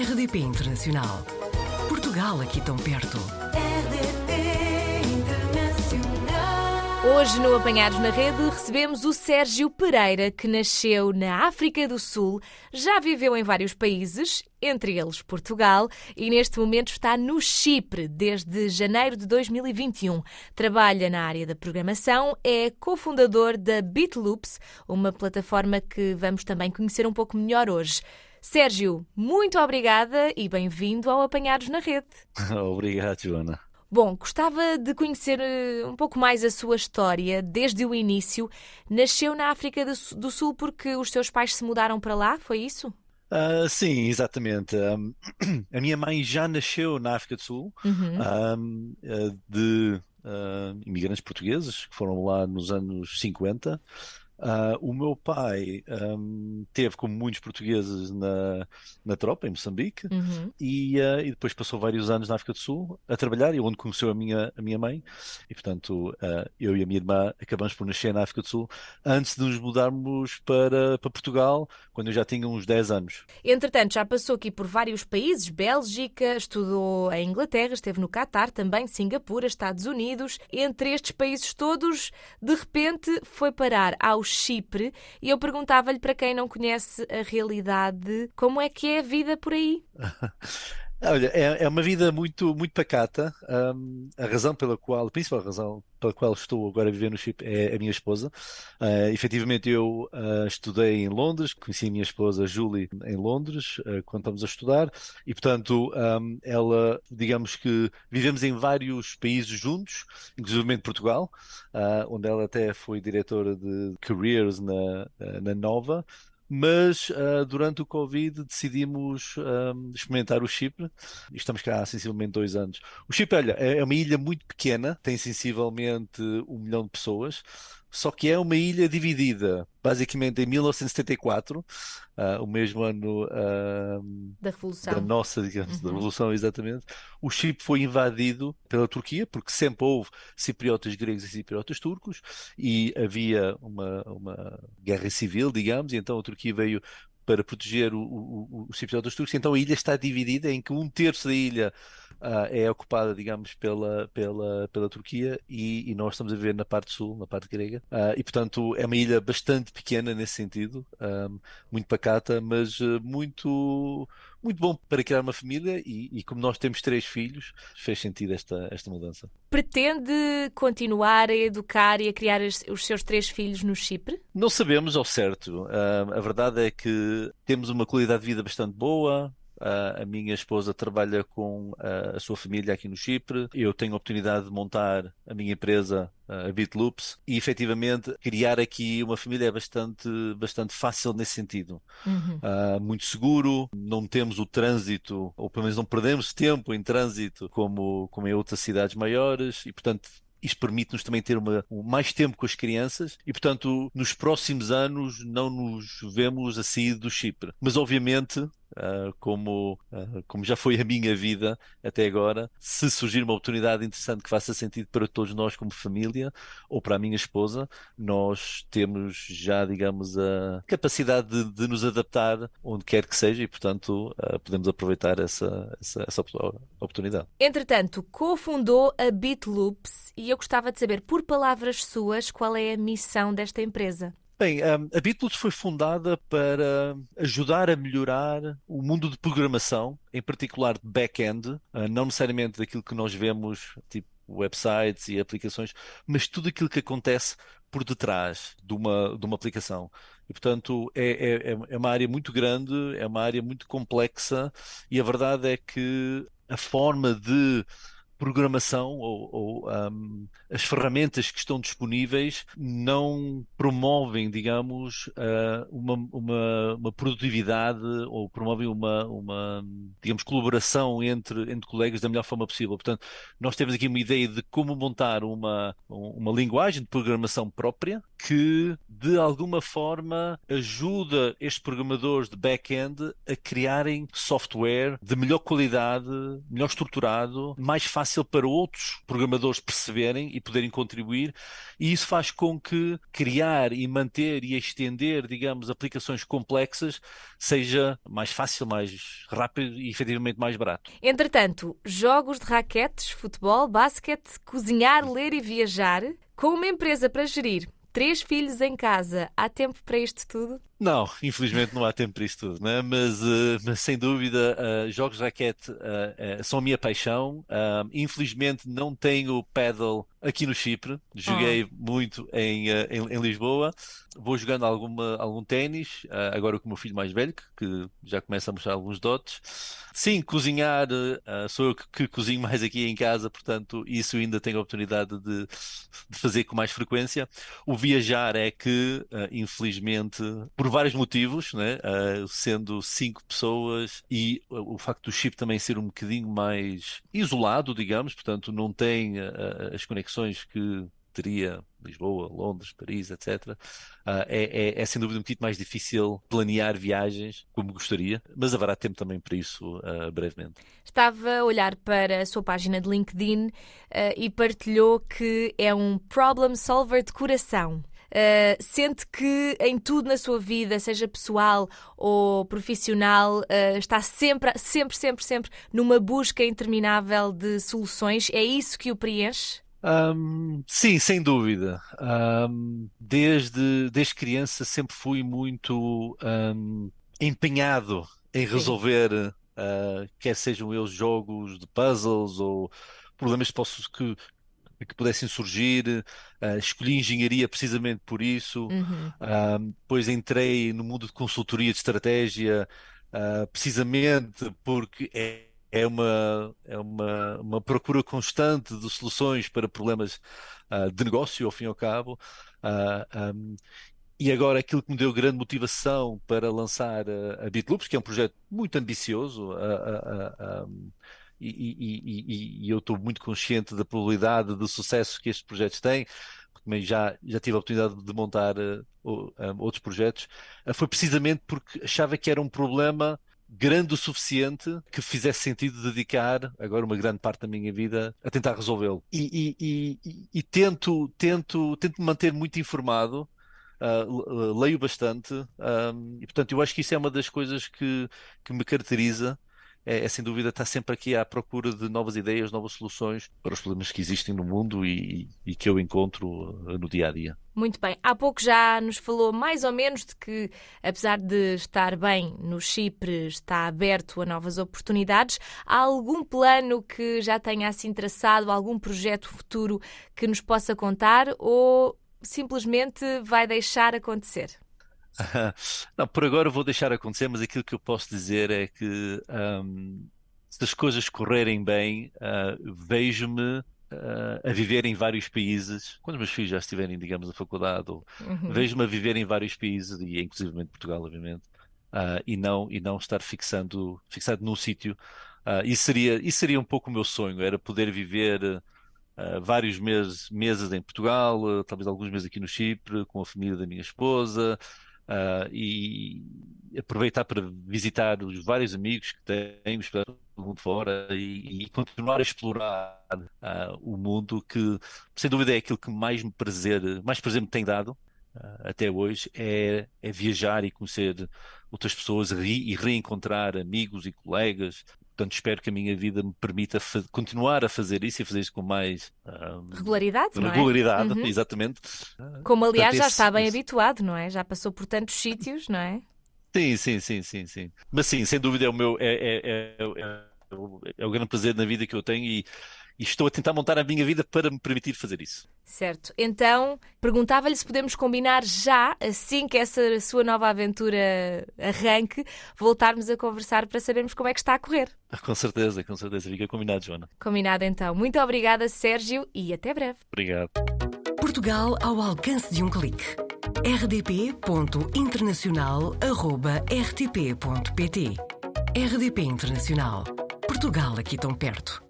RDP Internacional. Portugal aqui tão perto. RDP Internacional. Hoje no Apanhados na Rede recebemos o Sérgio Pereira, que nasceu na África do Sul, já viveu em vários países, entre eles Portugal, e neste momento está no Chipre desde janeiro de 2021. Trabalha na área da programação, é cofundador da BitLoops, uma plataforma que vamos também conhecer um pouco melhor hoje. Sérgio, muito obrigada e bem-vindo ao Apanhados na Rede. Obrigado, Joana. Bom, gostava de conhecer eh, um pouco mais a sua história desde o início. Nasceu na África do Su- do Sul porque os seus pais se mudaram para lá, foi isso? Ah, sim, exatamente. Ahm, a minha mãe já nasceu na África do Sul, Uhum. ahm, ah, de ah, imigrantes portugueses que foram lá nos anos 50. Ah, o meu pai ahm, teve, como muitos portugueses, na, na tropa, em Moçambique. Uhum. E, eh, e depois passou vários anos na África do Sul a trabalhar, e onde conheceu a minha, a minha mãe. E portanto, eh, eu e a minha irmã acabamos por nascer na África do Sul antes de nos mudarmos para, para Portugal, quando eu já tinha uns 10 anos. Entretanto, já passou aqui por vários países, Bélgica, estudou em Inglaterra, esteve no Catar, também Singapura, Estados Unidos. Entre estes países todos, de repente foi parar ao Chipre e eu perguntava-lhe, para quem não conhece a realidade, como é que é a vida por aí? Olha, é, é uma vida muito, muito pacata. Ahm, a razão pela qual, a principal razão pela qual estou agora a viver no Chipre é a minha esposa. Ah, efetivamente, eu ah, estudei em Londres, conheci a minha esposa Julie em Londres, ah, quando estamos a estudar, e portanto, ahm, ela, digamos que vivemos em vários países juntos, inclusive Portugal, ah, onde ela até foi diretora de Careers na, ah, na Nova. Mas ah, durante o Covid decidimos ahm, experimentar o Chipre e estamos cá há sensivelmente dois anos. O Chipre, olha, é é uma ilha muito pequena, tem sensivelmente um milhão de pessoas, só que é uma ilha dividida, basicamente em 1974, ah, o mesmo ano ahm, Da da Revolução. nossa, digamos, da Uhum. Revolução, exatamente. O Chipre foi invadido pela Turquia, porque sempre houve cipriotas gregos e cipriotas turcos, e havia uma, uma guerra civil, digamos, e então a Turquia veio para proteger o- o- o- os cipriotas turcos. Então a ilha está dividida em que um terço da ilha ah, é ocupada, digamos, pela, pela, pela Turquia e, e nós estamos a viver na parte sul, na parte grega. Ah, e portanto é uma ilha bastante pequena nesse sentido, ah, muito pacata, mas muito muito bom para criar uma família e, e como nós temos três filhos, fez sentido esta, esta mudança. Pretende continuar a educar e a criar os seus três filhos no Chipre? Não sabemos ao certo. Ah, a verdade é que temos uma qualidade de vida bastante boa. A minha esposa trabalha com a sua família aqui no Chipre. Eu tenho a oportunidade de montar a minha empresa, a BitLoops, e efetivamente criar aqui uma família é bastante, bastante fácil nesse sentido. Uhum. Ah, muito seguro, não temos o trânsito, ou pelo menos não perdemos tempo em trânsito como, como em outras cidades maiores, e portanto. Isto permite-nos também ter uma, um- mais tempo com as crianças e, portanto, nos próximos anos não nos vemos a sair do Chipre. Mas, obviamente, ah, como, ah, como já foi a minha vida até agora, se surgir uma oportunidade interessante que faça sentido para todos nós como família ou para a minha esposa, nós temos já, digamos, a capacidade de, de nos adaptar onde quer que seja e, portanto, ah, podemos aproveitar essa, essa, essa op- oportunidade. Entretanto, cofundou a BitLoops e eu gostava de saber, por palavras suas, qual é a missão desta empresa. Bem, um, a BitLoops foi fundada para ajudar a melhorar o mundo de programação, em particular de back-end, uh, não necessariamente daquilo que nós vemos, tipo websites e aplicações, mas tudo aquilo que acontece por detrás de uma, de uma aplicação. E, portanto, é, é, é uma área muito grande, é uma área muito complexa, e a verdade é que a forma de programação ou, ou, um, as ferramentas que estão disponíveis não promovem, digamos, uh, uma, uma, uma, produtividade ou promovem uma, uma, digamos, colaboração entre, entre colegas da melhor forma possível. Portanto, nós temos aqui uma ideia de como montar uma, uma linguagem de programação própria que, de alguma forma, ajuda estes programadores de back-end a criarem software de melhor qualidade, melhor estruturado, mais fácil fácil para outros programadores perceberem e poderem contribuir, e isso faz com que criar e manter e estender, digamos, aplicações complexas seja mais fácil, mais rápido e efetivamente mais barato. Entretanto, jogos de raquetes, futebol, basquete, cozinhar, ler e viajar, com uma empresa para gerir, três filhos em casa, há tempo para isto tudo? Não, infelizmente não há tempo para isso tudo, né? mas, uh, mas sem dúvida, uh, jogos de raquete uh, são a minha paixão. infelizmente não tenho paddle aqui no Chipre, joguei oh. muito em, em, em, Lisboa. Vou jogando alguma, algum ténis, agora com o meu filho mais velho, que, que, já começa a mostrar alguns dotes. Sim, cozinhar, sou eu que, que, cozinho mais aqui em casa, portanto, isso ainda tenho a oportunidade de, de fazer com mais frequência. O viajar é que, infelizmente, por por vários motivos, né? Uh, sendo cinco pessoas e o facto do chip também ser um bocadinho mais isolado, digamos, portanto não tem uh, as conexões que teria Lisboa, Londres, Paris, etc., uh, é, é, é, sem dúvida um bocadinho mais difícil planear viagens como gostaria, mas haverá tempo também para isso uh, brevemente. Estava a olhar para a sua página de LinkedIn uh, e partilhou que é um problem solver de coração. Uh, sente que em tudo na sua vida, seja pessoal ou profissional, uh, está sempre, sempre, sempre, sempre numa busca interminável de soluções. É isso que o preenche? Um, sim, sem dúvida. Um, desde, desde criança sempre fui muito um, empenhado em resolver, uh, quer sejam eles jogos de puzzles ou problemas que, posso, que, que pudessem surgir. Uh, escolhi engenharia precisamente por isso. Uhum. Uh, depois entrei no mundo de consultoria de estratégia uh, precisamente porque é, é, uma, é uma, uma procura constante de soluções para problemas de negócio, ao fim e ao cabo. Um, e agora aquilo que me deu grande motivação para lançar a, a BitLoops, que é um projeto muito ambicioso, a, a, e, e, e, e eu estou muito consciente da probabilidade de sucesso que estes projetos têm, porque também já, já tive a oportunidade de montar uh, uh, outros projetos, uh, foi precisamente porque achava que era um problema grande o suficiente que fizesse sentido dedicar agora uma grande parte da minha vida a tentar resolvê-lo. E, e, e, e, tento, tento, tento me manter muito informado. Leio bastante e portanto eu acho que isso é uma das coisas que, que me caracteriza é, é, sem dúvida estar sempre aqui à procura de novas ideias, novas soluções para os problemas que existem no mundo e, e que eu encontro eh, no dia a dia. Muito bem. Há pouco já nos falou mais ou menos de que, apesar de estar bem no Chipre, está aberto a novas oportunidades. Há algum plano que já tenha assim traçado, algum projeto futuro que nos possa contar ou simplesmente vai deixar acontecer? Não, por agora vou deixar acontecer, mas aquilo que eu posso dizer é que um, se as coisas correrem bem, uh, vejo-me uh, a viver em vários países, quando os meus filhos já estiverem, digamos, na faculdade, ou, uhum. vejo-me a viver em vários países, e inclusive Portugal, obviamente, uh, e, não, e não estar fixando, fixado num sítio. isso, seria, isso seria um pouco o meu sonho, era poder viver Uh, vários meses, meses em Portugal, uh, talvez alguns meses aqui no Chipre, com a família da minha esposa, uh, e aproveitar para visitar os vários amigos que tenho pelo mundo fora e, e, continuar a explorar uh, o mundo que sem dúvida é aquilo que mais me prazer, mais prazer me tem dado até hoje é, é, viajar e conhecer outras pessoas e reencontrar amigos e colegas Portanto, espero que a minha vida me permita continuar a fazer isso e fazer isso com mais um, regularidade. Regularidade, uhum. exatamente. Como, aliás, Portanto, já está bem habituado, não é? Já passou por tantos sítios, não é? Sim, sim, sim, sim, sim. Mas sim, sem dúvida é o meu é, é, é, é, é o grande prazer na vida que eu tenho e, e estou a tentar montar a minha vida para me permitir fazer isso. Certo. Então, perguntava-lhe se podemos combinar já, assim que essa sua nova aventura arranque, voltarmos a conversar para sabermos como é que está a correr. Com certeza, com certeza. Fica combinado, Joana. Combinado então. Muito obrigada, Sérgio, e até breve. Obrigado. Portugal ao alcance de um clique. rdp.internacional.rtp.pt RDP Internacional. Portugal aqui tão perto.